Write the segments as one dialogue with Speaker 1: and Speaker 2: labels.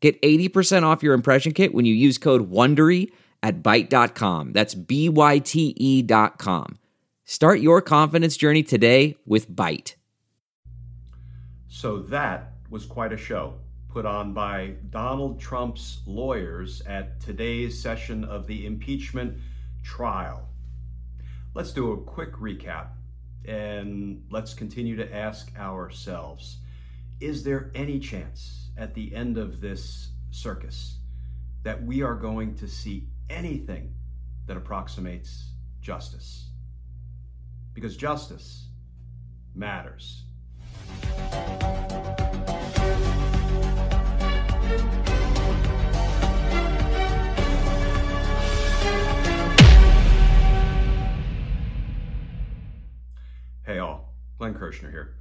Speaker 1: Get 80% off your impression kit when you use code WONDERY at Byte.com. That's B-Y-T-E dot com. Start your confidence journey today with Byte.
Speaker 2: So that was quite a show put on by Donald Trump's lawyers at today's session of the impeachment trial. Let's do a quick recap and let's continue to ask ourselves is there any chance at the end of this circus that we are going to see anything that approximates justice? Because justice matters. Hey all, Glenn Kirschner here.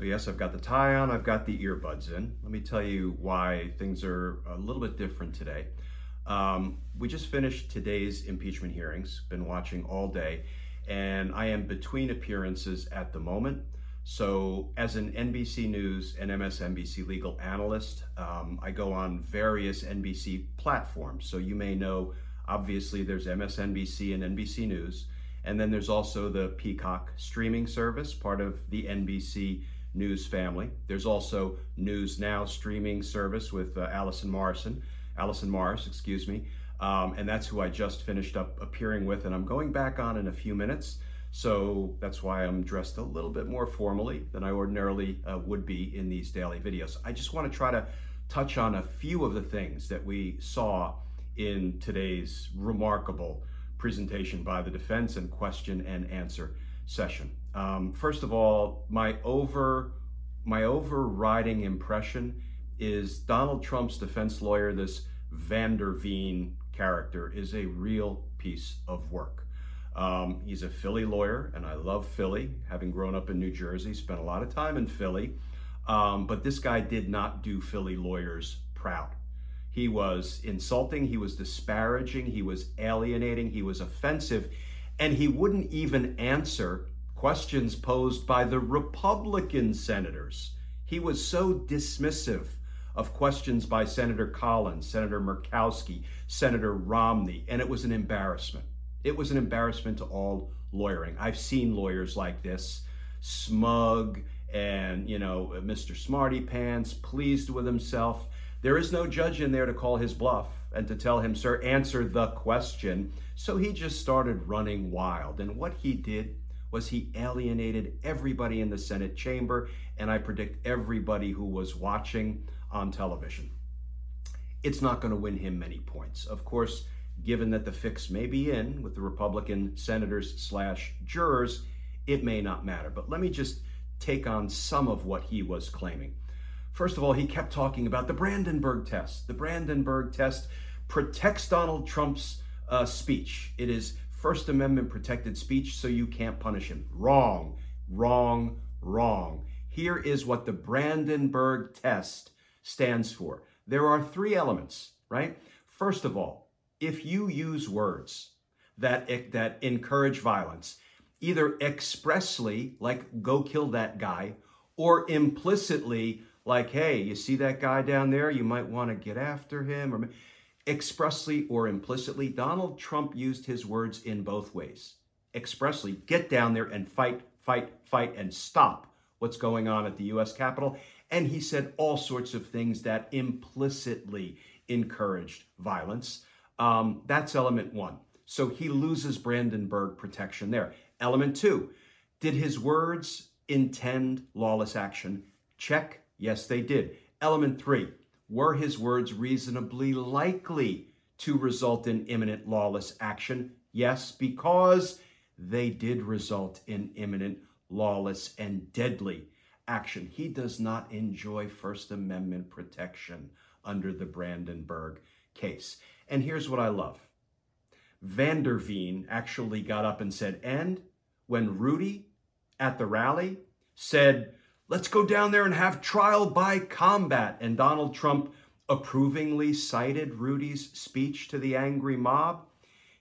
Speaker 2: So yes, I've got the tie on, I've got the earbuds in. Let me tell you why things are a little bit different today. Um, we just finished today's impeachment hearings, been watching all day, and I am between appearances at the moment. So, as an NBC News and MSNBC legal analyst, um, I go on various NBC platforms. So, you may know obviously there's MSNBC and NBC News. And then there's also the Peacock streaming service, part of the NBC News family. There's also News Now streaming service with uh, Allison Morrison, Allison Morris, excuse me. Um, and that's who I just finished up appearing with, and I'm going back on in a few minutes. So that's why I'm dressed a little bit more formally than I ordinarily uh, would be in these daily videos. I just want to try to touch on a few of the things that we saw in today's remarkable presentation by the defense and question and answer session. Um, first of all, my over my overriding impression is Donald Trump's defense lawyer, this Van der Veen character, is a real piece of work. Um, he's a Philly lawyer, and I love Philly, having grown up in New Jersey, spent a lot of time in Philly. Um, but this guy did not do Philly lawyers proud. He was insulting, he was disparaging, he was alienating, he was offensive, and he wouldn't even answer questions posed by the Republican senators. He was so dismissive of questions by Senator Collins, Senator Murkowski, Senator Romney, and it was an embarrassment. It was an embarrassment to all lawyering. I've seen lawyers like this, smug and, you know, Mr. Smarty Pants, pleased with himself. There is no judge in there to call his bluff and to tell him, sir, answer the question. So he just started running wild. And what he did was he alienated everybody in the Senate chamber, and I predict everybody who was watching on television. It's not going to win him many points. Of course, given that the fix may be in with the Republican senators slash jurors, it may not matter. But let me just take on some of what he was claiming. First of all, he kept talking about the Brandenburg test. The Brandenburg test protects Donald Trump's uh, speech. It is First Amendment protected speech, so you can't punish him. Wrong, wrong, wrong. Here is what the Brandenburg test stands for. There are three elements, right? First of all, if you use words that, that encourage violence, either expressly, like go kill that guy, or implicitly, like, hey, you see that guy down there? You might want to get after him. Or expressly or implicitly, Donald Trump used his words in both ways. Expressly, get down there and fight, fight, fight, and stop what's going on at the US Capitol. And he said all sorts of things that implicitly encouraged violence. Um, that's element one. So he loses Brandenburg protection there. Element two, did his words intend lawless action? Check Yes, they did. Element three were his words reasonably likely to result in imminent lawless action? Yes, because they did result in imminent lawless and deadly action. He does not enjoy First Amendment protection under the Brandenburg case. And here's what I love van der Veen actually got up and said, and when Rudy at the rally said, let's go down there and have trial by combat, and Donald Trump approvingly cited Rudy's speech to the angry mob,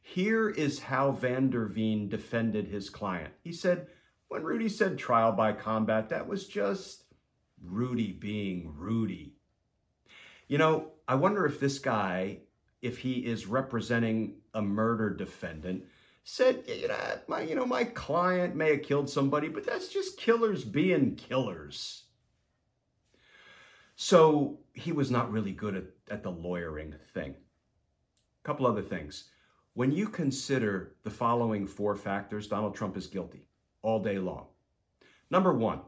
Speaker 2: here is how van der Veen defended his client. He said, when Rudy said trial by combat, that was just Rudy being Rudy. You know, I wonder if this guy, if he is representing a murder defendant, said, you know, my, you know, my client may have killed somebody, but that's just killers being killers. So he was not really good at, at the lawyering thing. A couple other things. When you consider the following four factors, Donald Trump is guilty all day long. Number one,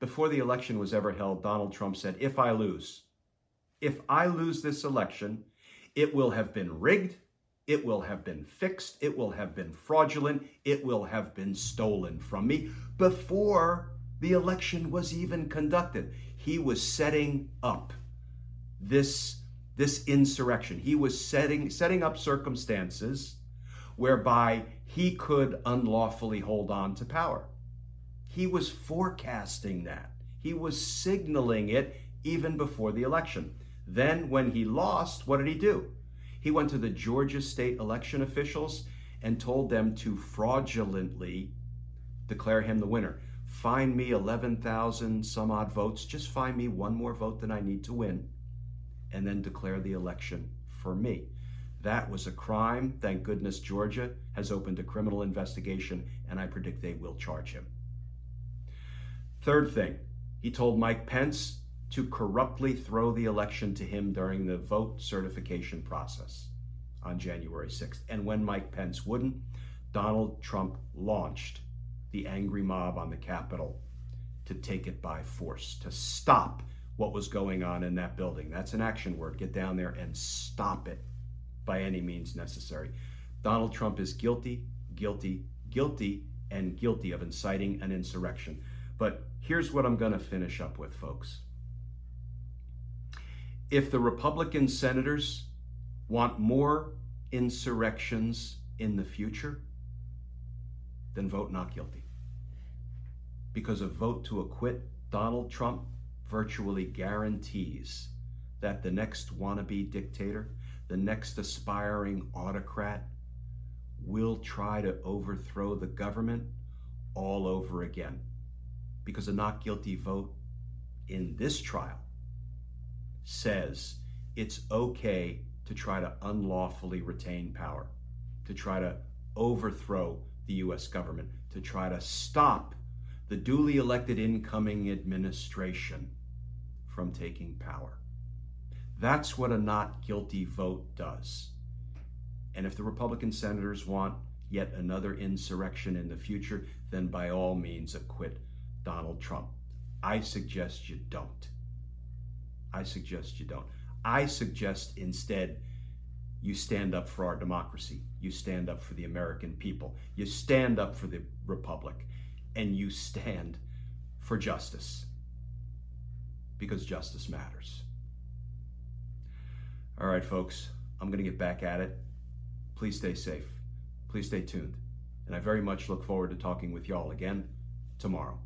Speaker 2: before the election was ever held, Donald Trump said, if I lose, if I lose this election, it will have been rigged, it will have been fixed, it will have been fraudulent, it will have been stolen from me before the election was even conducted. He was setting up this, this insurrection. He was setting, setting up circumstances whereby he could unlawfully hold on to power. He was forecasting that. He was signaling it even before the election. Then, when he lost, what did he do? He went to the Georgia state election officials and told them to fraudulently declare him the winner. Find me 11,000 some odd votes. Just find me one more vote than I need to win, and then declare the election for me. That was a crime. Thank goodness Georgia has opened a criminal investigation, and I predict they will charge him. Third thing, he told Mike Pence to corruptly throw the election to him during the vote certification process on January 6th. And when Mike Pence wouldn't, Donald Trump launched the angry mob on the Capitol to take it by force, to stop what was going on in that building. That's an action word. Get down there and stop it by any means necessary. Donald Trump is guilty, guilty, guilty, and guilty of inciting an insurrection. But here's what I'm going to finish up with, folks. If the Republican senators want more insurrections in the future, then vote not guilty. Because a vote to acquit Donald Trump virtually guarantees that the next wannabe dictator, the next aspiring autocrat, will try to overthrow the government all over again. Because a not guilty vote in this trial says it's okay to try to unlawfully retain power, to try to overthrow the US government, to try to stop the duly elected incoming administration from taking power. That's what a not guilty vote does. And if the Republican senators want yet another insurrection in the future, then by all means acquit Donald Trump. I suggest you don't. I suggest you don't. I suggest instead you stand up for our democracy. You stand up for the American people. You stand up for the Republic. And you stand for justice. Because justice matters. All right, folks, I'm going to get back at it. Please stay safe. Please stay tuned. And I very much look forward to talking with y'all again tomorrow.